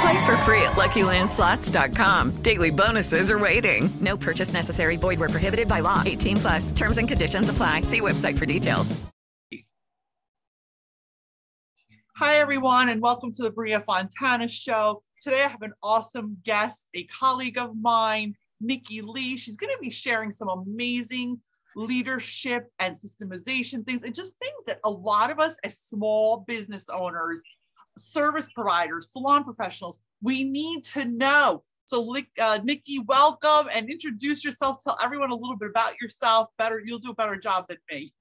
Play for free at LuckyLandSlots.com. Daily bonuses are waiting. No purchase necessary. Void where prohibited by law. 18 plus. Terms and conditions apply. See website for details. Hi, everyone, and welcome to the Bria Fontana Show. Today, I have an awesome guest, a colleague of mine, Nikki Lee. She's going to be sharing some amazing leadership and systemization things, and just things that a lot of us as small business owners, service providers, salon professionals, we need to know. So, uh, Nikki, welcome and introduce yourself. Tell everyone a little bit about yourself. Better, you'll do a better job than me.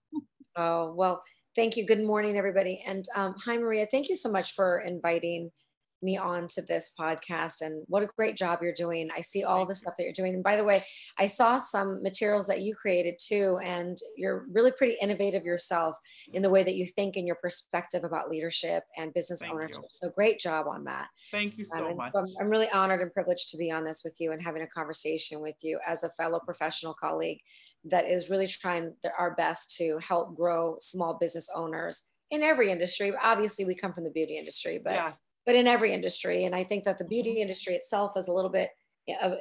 Oh, well, thank you. Good morning, everybody. And um, hi, Maria. Thank you so much for inviting me on to this podcast and what a great job you're doing. I see all the stuff that you're doing. And by the way, I saw some materials that you created too, and you're really pretty innovative yourself in the way that you think and your perspective about leadership and business Thank ownership. you. So great job on that. Thank you so Um, much. so I'm, I'm really honored and privileged to be on this with you and having a conversation with you as a fellow professional colleague that is really trying our best to help grow small business owners in every industry. Obviously, we come from the beauty industry, but yes. But in every industry. And I think that the beauty mm-hmm. industry itself is a little bit of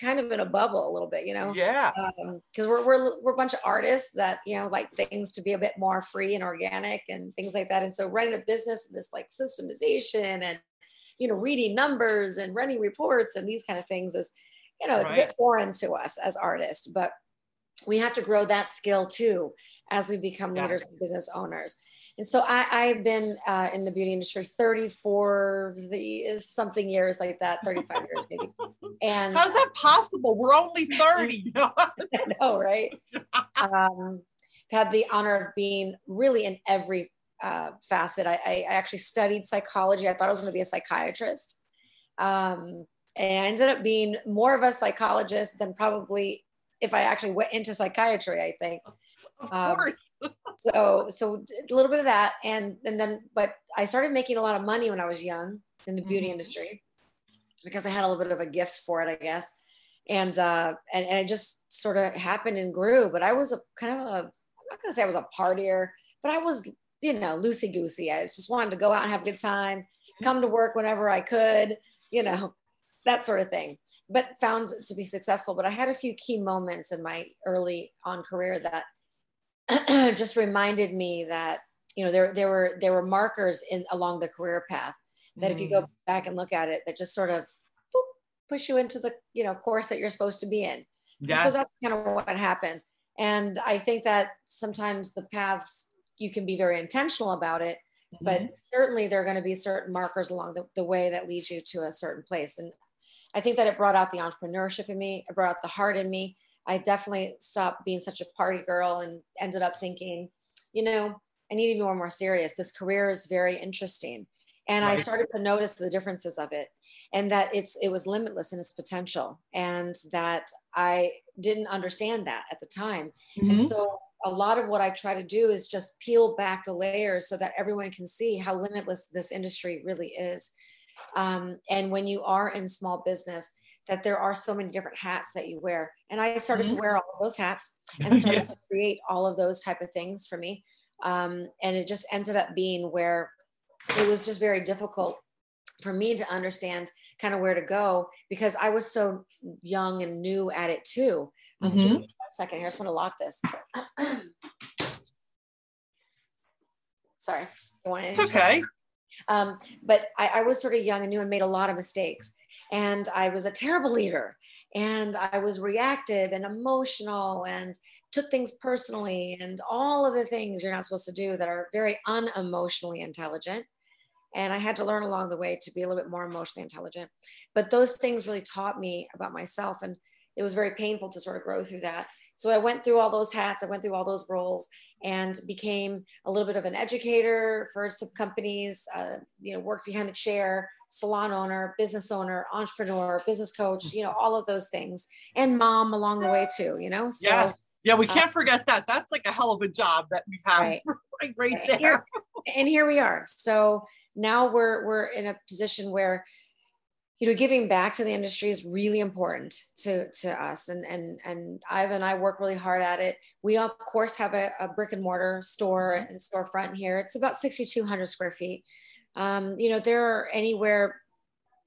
kind of in a bubble a little bit, you know? Yeah. Um, because we're, we're we're a bunch of artists that you know like things to be a bit more free and organic and things like that and so running a business this like systemization and you know reading numbers and running reports and these kind of things is you know it's a bit foreign to us as artists but we have to grow that skill too as we become Yeah. leaders and business owners and so I, I've been uh, in the beauty industry 34 the is something years like that 35 years maybe and How's that possible? We're only 30. I know, right? um, had the honor of being really in every uh, facet. I, I actually studied psychology. I thought I was going to be a psychiatrist. Um, and I ended up being more of a psychologist than probably if I actually went into psychiatry, I think. of Um, course. So, so a little bit of that. And, and then, but I started making a lot of money when I was young in the beauty Mhm. industry because I had a little bit of a gift for it, I guess. And, uh, and, and it just sort of happened and grew, but I was a kind of a, I'm not going to say I was a partier, but I was, you know, loosey goosey. I just wanted to go out and have a good time, come to work whenever I could, you know, that sort of thing, but found to be successful. But I had a few key moments in my early on career that just reminded me that, you know, there, there were, there were markers in along the career path that if you go back and look at it, that just sort of boop, push you into the, you know, course that you're supposed to be in. Yes. So that's kind of what happened. And I think that sometimes the paths, you can be very intentional about it, but Mhm. certainly there are going to be certain markers along the, the way that lead you to a certain place. And I think that it brought out the entrepreneurship in me, it brought out the heart in me. I definitely stopped being such a party girl and ended up thinking, you know, I need to be more more serious. This career is very interesting. And I started to notice the differences of it and that it's it was limitless in its potential and that I didn't understand that at the time. And Mhm. so a lot of what I try to do is just peel back the layers so that everyone can see how limitless this industry really is. Um, and when you are in small business, that there are so many different hats that you wear. And I started to wear all of those hats and started Yes. to create all of those type of things for me. Um, and it just ended up being where it was just very difficult for me to understand kind of where to go because I was so young and new at it too. Um, give me a second here. I just want to lock this. Sorry. I wanted It's okay. um, but I, I was sort of young and new and made a lot of mistakes. And I was a terrible leader. And I was reactive and emotional and took things personally and all of the things you're not supposed to do that are very unemotionally intelligent. And I had to learn along the way to be a little bit more emotionally intelligent. But those things really taught me about myself. And it was very painful to sort of grow through that. So I went through all those hats, I went through all those roles and became a little bit of an educator for some companies, uh, you know, worked behind the chair, salon owner, business owner, entrepreneur, business coach, you know, all of those things, and mom along the way too, you know? So, yes. Yeah, we uh, can't forget that. That's like a hell of a job that we have Right. right, right Right. there. Here- and here we are. So now we're we're in a position where you know giving back to the industry is really important to to us and and and Ivan and I work really hard at it. We of course have a, a brick and mortar store and storefront here. It's about 6,200 square feet. Um, you know there are anywhere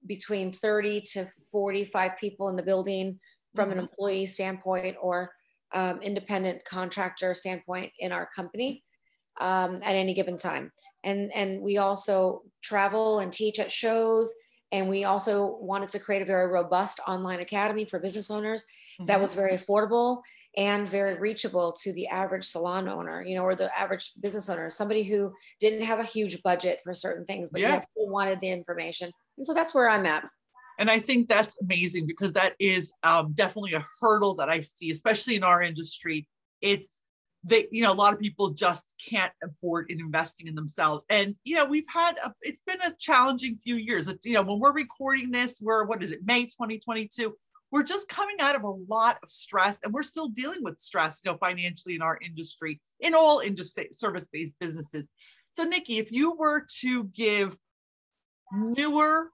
between 30 to 45 people in the building from an Mhm. employee standpoint or um, independent contractor standpoint in our company um, at any given time. And, and we also travel and teach at shows. And we also wanted to create a very robust online academy for business owners that Mhm. was very affordable and very reachable to the average salon owner, you know, or the average business owner, somebody who didn't have a huge budget for certain things, but Yeah. yet still wanted the information. And so that's where I'm at. And I think that's amazing because that is um, definitely a hurdle that I see, especially in our industry. It's they, you know, a lot of people just can't afford in investing in themselves. And, you know, we've had, a, it's been a challenging few years. It- You know, when we're recording this, we're, what is it, May 2022? We're just coming out of a lot of stress and we're still dealing with stress, you know, financially in our industry, in all industry, service-based businesses. So Nikki, if you were to give newer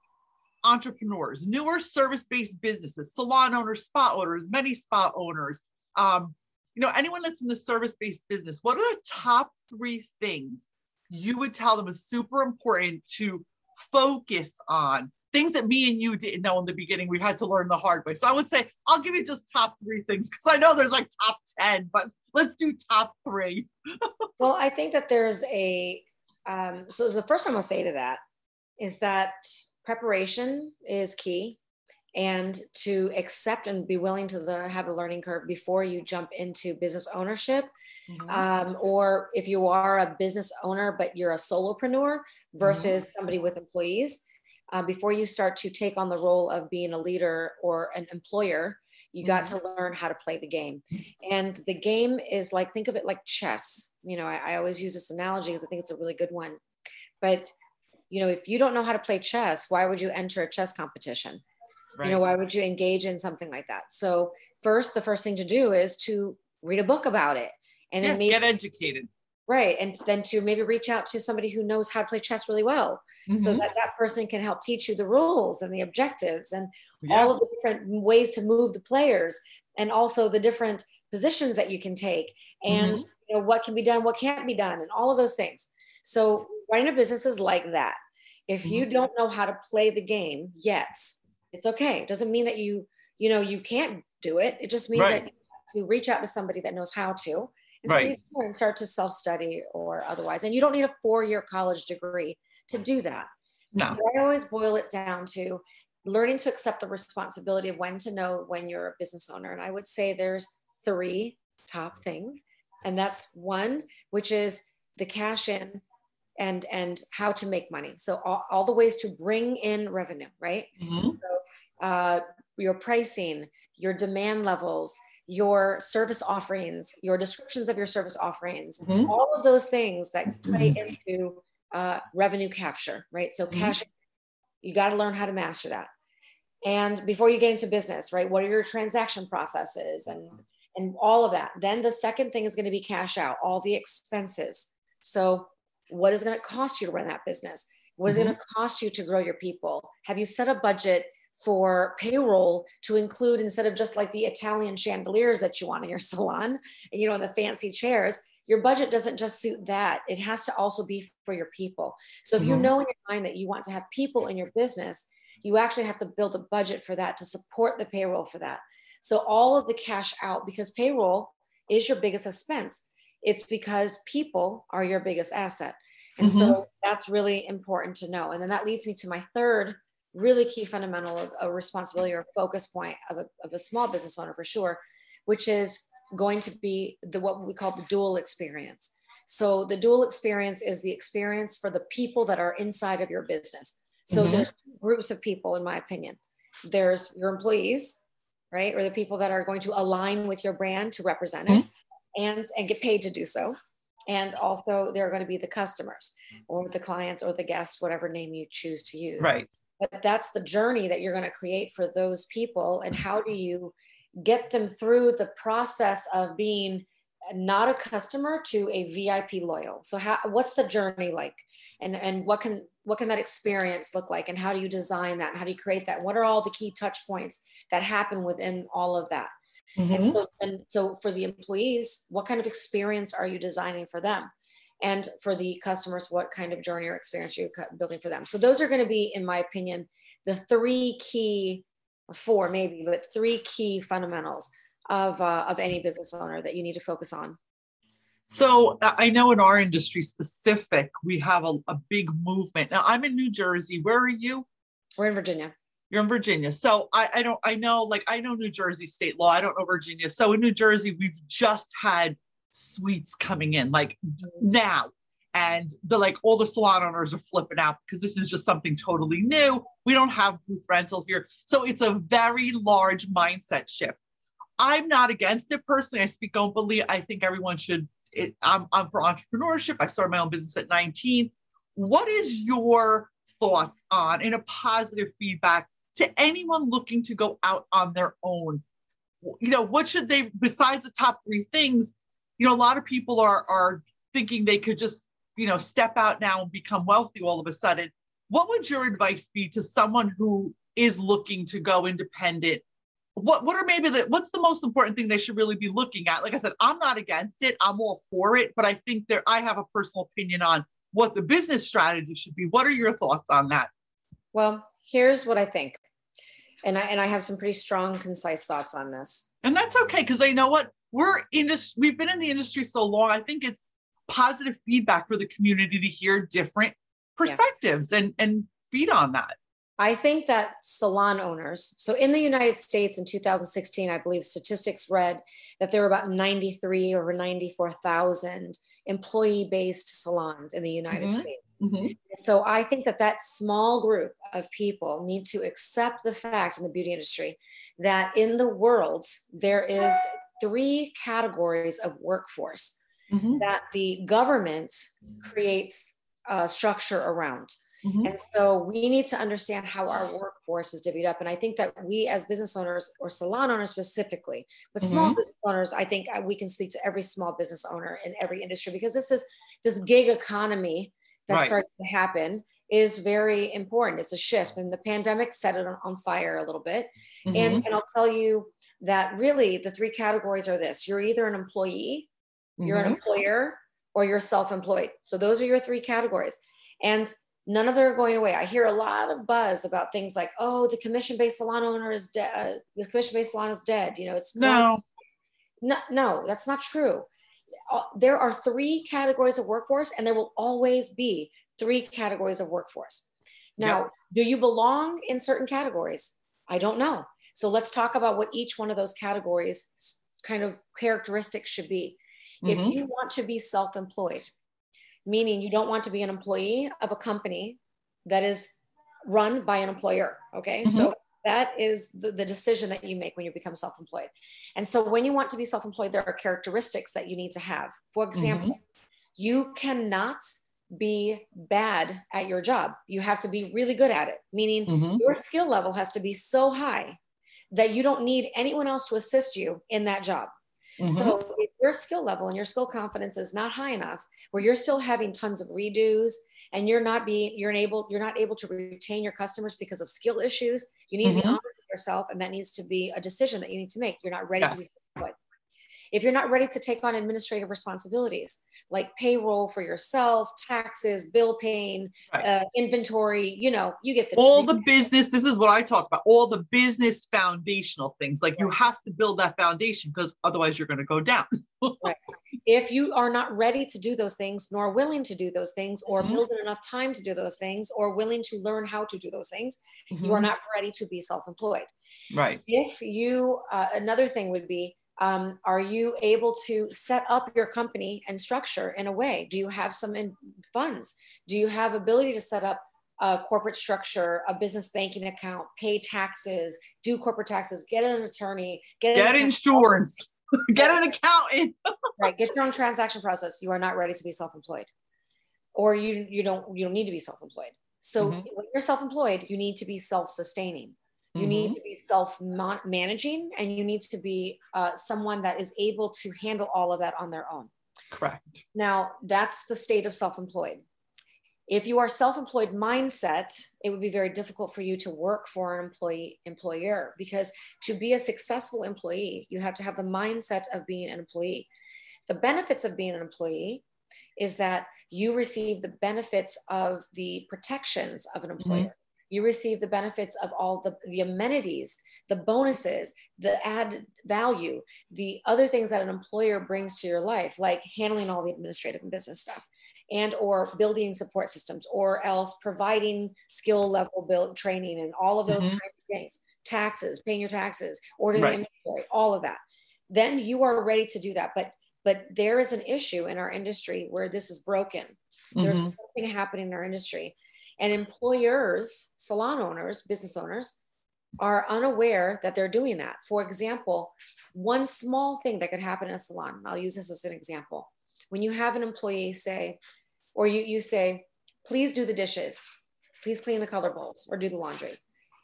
entrepreneurs, newer service-based businesses, salon owners, spa owners, many spa owners, um, you know, anyone that's in the service-based business, what are the top three things you would tell them is super important to focus on? Things that me and you didn't know in the beginning, we had to learn the hard way. So I would say I'll give you just top three things because I know there's like top 10, but let's do top three. Well, I think that there's a, um, so the first one I'll say to that is that preparation is key and to accept and be willing to the, have a learning curve before you jump into business ownership. Um, or if you are a business owner, but you're a solopreneur versus somebody with employees, uh, before you start to take on the role of being a leader or an employer, you got to learn how to play the game. And the game is like, think of it like chess. You know, I, I always use this analogy because I think it's a really good one. But, you know, if you don't know how to play chess, why would you enter a chess competition? You know, why would you engage in something like that? So, first, the first thing to do is to read a book about it. And Yeah, then maybe get educated. Right. And then to maybe reach out to somebody who knows how to play chess really well so Mhm. that that person can help teach you the rules and the objectives and Yeah. all of the different ways to move the players and also the different positions that you can take and Mhm. you know what can be done what can't be done and all of those things so running a business is like that if you Mhm. don't know how to play the game yet it's okay it doesn't mean that you you know you can't do it it just means Right. that you have to reach out to somebody that knows how to and so you can start to self-study or otherwise and you don't need a four-year college degree to do that No. but I always boil it down to learning to accept the responsibility of when to know when you're a business owner. And I would say there's three top things. And that's one, which is the cash in and and how to make money. So all, all the ways to bring in revenue, right? Mhm. uh, your pricing, your demand levels, your service offerings, your descriptions of your service offerings, Mhm. all of those things that play into uh, revenue capture, right? So cash, you got to learn how to master that. And before you get into business, right? What are your transaction processes and and all of that? Then the second thing is going to be cash out, all the expenses. So what is going to cost you to run that business? What is it going to cost you to grow your people? Have you set a budget for payroll to include instead of just like the Italian chandeliers that you want in your salon, and you know, the fancy chairs, your budget doesn't just suit that. It has to also be for your people. So if you Mhm. know in your mind that you want to have people in your business, you actually have to build a budget for that to support the payroll for that. So all of the cash out, because payroll is your biggest expense, it's because people are your biggest asset. And so that's really important to know. And then that leads me to my third really key fundamental of a responsibility or focus point of a, of a small business owner for sure, which is going to be the what we call the dual experience. So the dual experience is the experience for the people that are inside of your business. So Mhm. there's groups of people, in my opinion. There's your employees, right? Or the people that are going to align with your brand to represent it and, and get paid to do so. And also there are going to be the customers mm-hmm. or the clients or the guests, whatever name you choose to use. Right. but that's the journey that you're going to create for those people and mm-hmm. how do you get them through the process of being not a customer to a vip loyal? So how what's the journey like? And and what can what can that experience look like? And how do you design that? And how do you create that? What are all the key touch points that happen within all of that and Mhm. so and so for the employees what kind of experience are you designing for them and for the customers what kind of journey or experience you're cu- building for them so those are going to be in my opinion the three key four maybe but three key fundamentals of uh, of any business owner that you need to focus on So I I know in our industry specific, we have a, a big movement. Now I'm in New Jersey. Where are you? we're in virginia You're in Virginia. So I, I don't, I know, like, I know New Jersey state law. I don't know Virginia. So in New Jersey, we've just had suites coming in, like now. And the like all the salon owners are flipping out because this is just something totally new. We don't have booth rental here. So it's a very large mindset shift. I'm not against it personally. I speak openly. I think everyone should. It, I'm, I'm for entrepreneurship. I started my own business at 19. What is your thoughts on in a positive feedback to anyone looking to go out on their own? You know, what should they, besides the top three things, you know, a lot of people are, are thinking they could just, you know, step out now and become wealthy all of a sudden. What would your advice be to someone who is looking to go independent? What, what are maybe the, what's the most important thing they should really be looking at? Like I said, I'm not against it. I'm all for it, but I think there, I have a personal opinion on what the business strategy should be. What are your thoughts on that? well here's what i think and i and i have some pretty strong concise thoughts on this And that's okay because I know what we're in this. We've been in the industry so long. I think it's positive feedback for the community to hear different perspectives and and feed on that. I think that salon owners, so in the United States in 2016, I believe statistics read that there were about 93 or 94,000 employee based salons in the United Mhm. States. So I think that that small group of people need to accept the fact in the beauty industry that in the world, there is three categories of workforce Mhm. that the government creates a structure around. Mhm. And so we need to understand how our workforce is divvied up. And I think that we, as business owners or salon owners specifically, but small Mhm. business owners, I think uh, we can speak to every small business owner in every industry because this is this gig economy that Right. starting to happen is very important. It's a shift, and the pandemic set it on, fire a little bit. Mhm. And, and I'll tell you that really the three categories are this: you're either an employee, you're an Mhm. employer or you're self-employed so those are your three categories and none of them are going away. I hear a lot of buzz about things like oh the commission-based salon owner is dead uh, the commission-based salon is dead. You know it's no. no no that's not true. Uh, there are three categories of workforce and there will always be three categories of workforce. Now do you belong in certain categories? I don't know. So let's talk about what each one of those categories kind of characteristics should be. If Mhm. you want to be self-employed meaning you don't want to be an employee of a company that is run by an employer okay? So that is the, the decision that you make when you become self-employed. And so when you want to be self-employed there are characteristics that you need to have. For example you cannot be bad at your job. You have to be really good at it meaning Mhm. your skill level has to be so high that you don't need anyone else to assist you in that job Mhm. so if your skill level and your skill confidence is not high enough, where you're still having tons of redos and you're not being you're unable you're not able to retain your customers because of skill issues, you need to be Mhm. honest with yourself, and that needs to be a decision that you need to make. You're not ready to be Yes. If you're not ready to take on administrative responsibilities like payroll for yourself, taxes, bill paying, Right. uh, inventory, you know, you get the all the business this is what i talk about all the business foundational things like you have to build that foundation because otherwise you're going to go down if you are not ready to do those things nor willing to do those things or Mhm. building enough time to do those things or willing to learn how to do those things you Mm-hmm. are not ready to be self-employed right if you uh, another thing would be um, are you able to set up your company and structure in a way? Do you have some in funds? Do you have ability to set up a corporate structure a business banking account pay taxes do corporate taxes get an attorney get, get accountant, insurance. Get an accountant. Right get your own transaction process. You are not ready to be self-employed. Or you you don't you don't need to be self-employed. So Mhm. when you're self-employed you need to be self-sustaining you need to be self-managing and you need to be uh, someone that is able to handle all of that on their own. Correct. Now that's the state of self-employed. If you are self-employed mindset it would be very difficult for you to work for an employee employer because to be a successful employee you have to have the mindset of being an employee. The benefits of being an employee is that you receive the benefits of the protections of an employer you receive the benefits of all the, the amenities the bonuses the add value the other things that an employer brings to your life like handling all the administrative and business stuff and or building support systems or else providing skill level build training and all of those Mhm. kinds of things taxes paying your taxes ordering Right. inventory all of that then you are ready to do that but but there is an issue in our industry where this is broken there's Mhm. something happening in our industry and employers salon owners business owners are unaware that they're doing that. For example one small thing that could happen in a salon i'll use this as an example. When you have an employee say or you, you say please do the dishes. Please clean the color bowls or do the laundry.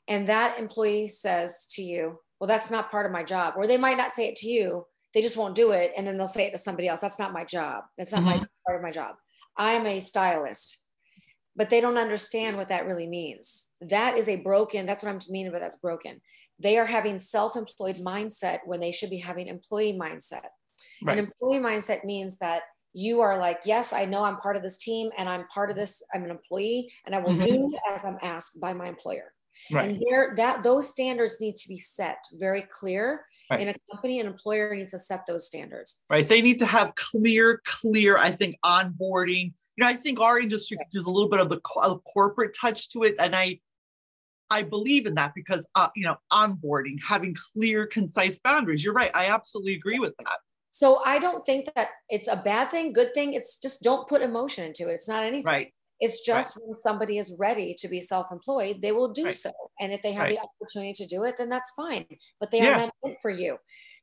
And that employee says to you well that's not part of my job. Or they might not say it to you. They just won't do it and then they'll say it to somebody else. That's not my job. That's not my mm-hmm. part of my job. I am a stylist but they don't understand what that really means that is a broken that's what i'm meaning by that's broken they are having self-employed mindset when they should be having employee mindset Right. an employee mindset means that you are like yes i know i'm part of this team and i'm part of this i'm an employee and i will Mhm. do as i'm asked by my employer right and there that those standards need to be set very clear Right. in a company an employer needs to set those standards right they need to have clear clear i think onboarding you know i think our industry there's a little bit of the a corporate touch to it and i i believe in that because uh, you know onboarding having clear concise boundaries you're right i absolutely agree with that. So i don't think that it's a bad thing good thing it's just don't put emotion into it it's not anything. Right It's just when somebody is ready to be self-employed, they will do Right. so. And if they have Right. the opportunity to do it, then that's fine. But they Yeah. are not meant for you.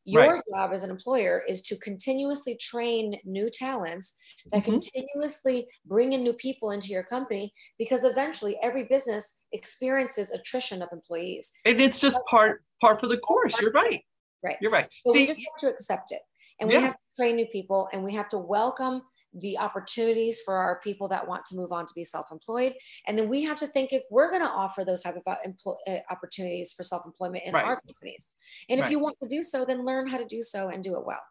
Your job as an employer is to continuously train new talents that Mhm. continuously bring in new people into your company because eventually every business experiences attrition of employees. and it's just part part for the course you're right Right. you're right So we see just have to accept it. And Yeah. we have to train new people and we have to welcome the opportunities for our people that want to move on to be self-employed. And then we have to think if we're going to offer those type of uh, empl- uh, opportunities for self-employment in Right. our companies. And if you want to do so, then learn how to do so and do it well.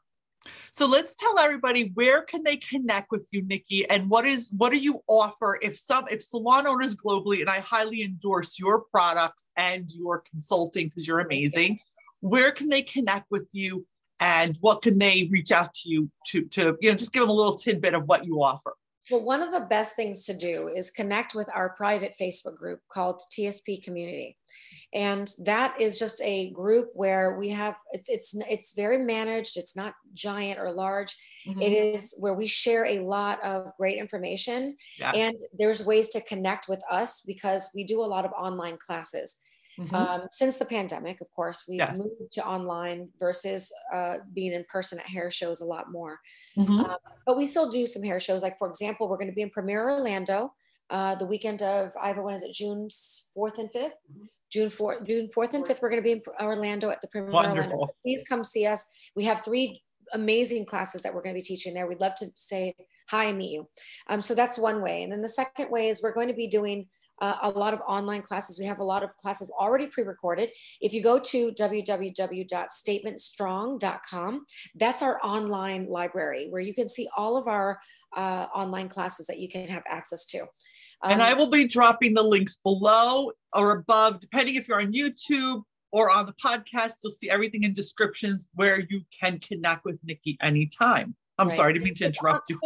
So let's tell everybody where can they connect with you, Nikki, and what is what do you offer if some if salon owners globally, and I highly endorse your products and your consulting because you're amazing. Where can they connect with you, and what can they reach out to you to to you know just give them a little tidbit of what you offer? Well, one of the best things to do is connect with our private Facebook group called TSP Community. And that is just a group where we have it's it's it's very managed, it's not giant or large. Mm-hmm. It is where we share a lot of great information Yes. and there's ways to connect with us because we do a lot of online classes. Mhm. Um, since the pandemic, of course, we've moved to online versus uh, being in person at hair shows a lot more Mhm. um, but we still do some hair shows. Like for example, we're going to be in Premier Orlando uh, the weekend of either when is it June fourth and 5th June fourth, June fourth and fifth. We're going to be in Orlando at the Premier Orlando. Wonderful. Please come see us. We have three amazing classes that we're going to be teaching there. We'd love to say hi and meet you. Um, so that's one way. And then the second way is we're going to be doing uh, a lot of online classes. We have a lot of classes already pre-recorded. If you go to www.statementstrong.com, that's our online library where you can see all of our uh, online classes that you can have access to. Um, and I will be dropping the links below or above, depending if you're on YouTube or on the podcast. You'll see everything in descriptions where you can connect with Nikki anytime. I'm right. sorry, I didn't mean to interrupt you.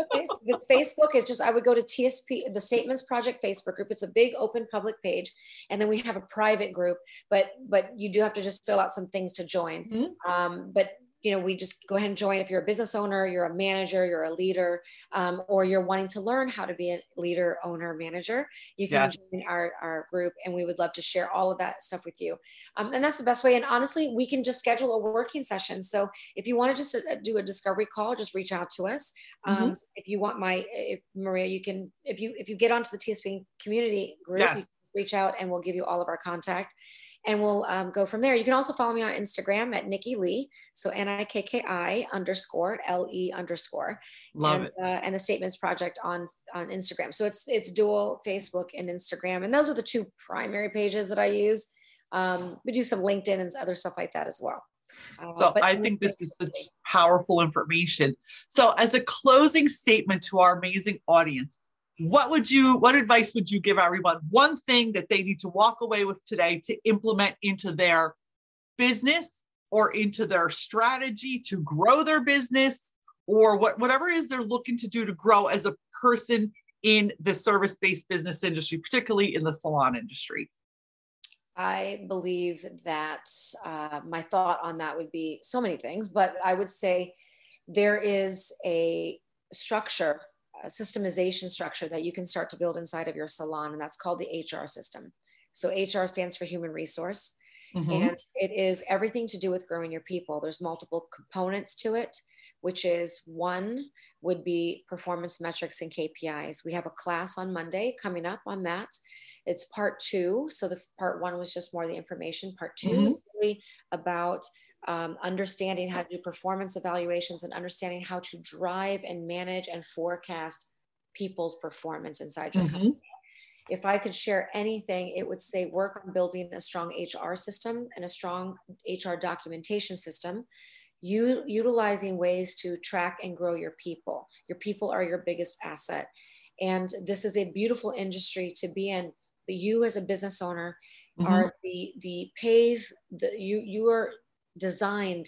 it's Facebook is just I would go to TSP, the Statements Project Facebook group. It's a big open public page, and then we have a private group. But but you do have to just fill out some things to join. Mm-hmm. Um, but you know, we just go ahead and join. If you're a business owner, you're a manager, you're a leader, um, or you're wanting to learn how to be a leader, owner, manager, you can yes. join our, our group and we would love to share all of that stuff with you. Um, and that's the best way. And honestly, we can just schedule a working session. So if you want to just uh, do a discovery call, just reach out to us. Um, mm-hmm. If you want my, if Maria, you can, if you, if you get onto the TSP community group, yes. reach out and we'll give you all of our contact and we'll um, go from there. You can also follow me on Instagram at Nikki Lee. So N I K K I underscore L E underscore. Love and, it. Uh, and the Statements Project on on Instagram. So it's it's dual Facebook and Instagram, and those are the two primary pages that I use. Um, we do some LinkedIn and other stuff like that as well. Uh, so I think this is such powerful information. So as a closing statement to our amazing audience, what would you what advice would you give everyone? One thing that they need to walk away with today to implement into their business or into their strategy to grow their business or what whatever it is they're looking to do to grow as a person in the service-based business industry particularly in the salon industry. I believe that uh, my thought on that would be so many things but i would say there is a structure a systemization structure that you can start to build inside of your salon, and that's called the HR system. So HR stands for human resource, mm-hmm. and it is everything to do with growing your people. There's multiple components to it, which is one would be performance metrics and KPIs. We have a class on Monday coming up on that. It's part two. So the part one was just more the information. Part 2 mm-hmm. is really about um, understanding how to do performance evaluations and understanding how to drive and manage and forecast people's performance inside your mm-hmm. company. If I could share anything, it would say work on building a strong HR system and a strong HR documentation system, you utilizing ways to track and grow your people. Your people are your biggest asset. And this is a beautiful industry to be in. But you as a business owner mm-hmm. are the the pave the you you are designed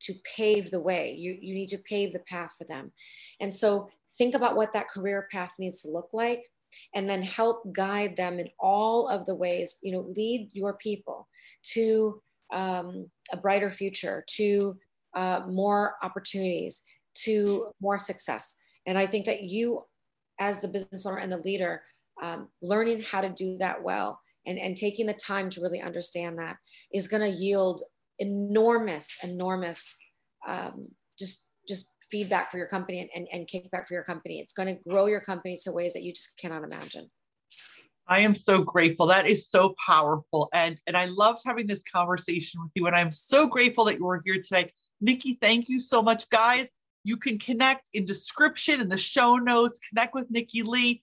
to pave the way. You, you need to pave the path for them. And so think about what that career path needs to look like and then help guide them in all of the ways, you know, lead your people to um, a brighter future, to uh, more opportunities, to more success. And I think that you, as the business owner and the leader, um, learning how to do that well and, and taking the time to really understand that is going to yield enormous, enormous, um, just just feedback for your company and, and, and kickback for your company. It's going to grow your company to ways that you just cannot imagine. I am so grateful. That is so powerful. And, and I loved having this conversation with you. And I'm so grateful that you were here today. Nikki, thank you so much. Guys, you can connect in description in the show notes, connect with Nikki Lee,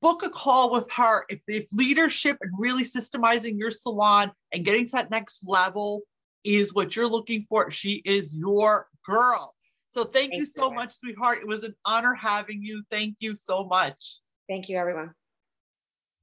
book a call with her. If, if leadership and really systemizing your salon and getting to that next level is what you're looking for. She is your girl. So thank, thank you so much, sweetheart. It was an honor having you. Thank you so much. Thank you, everyone.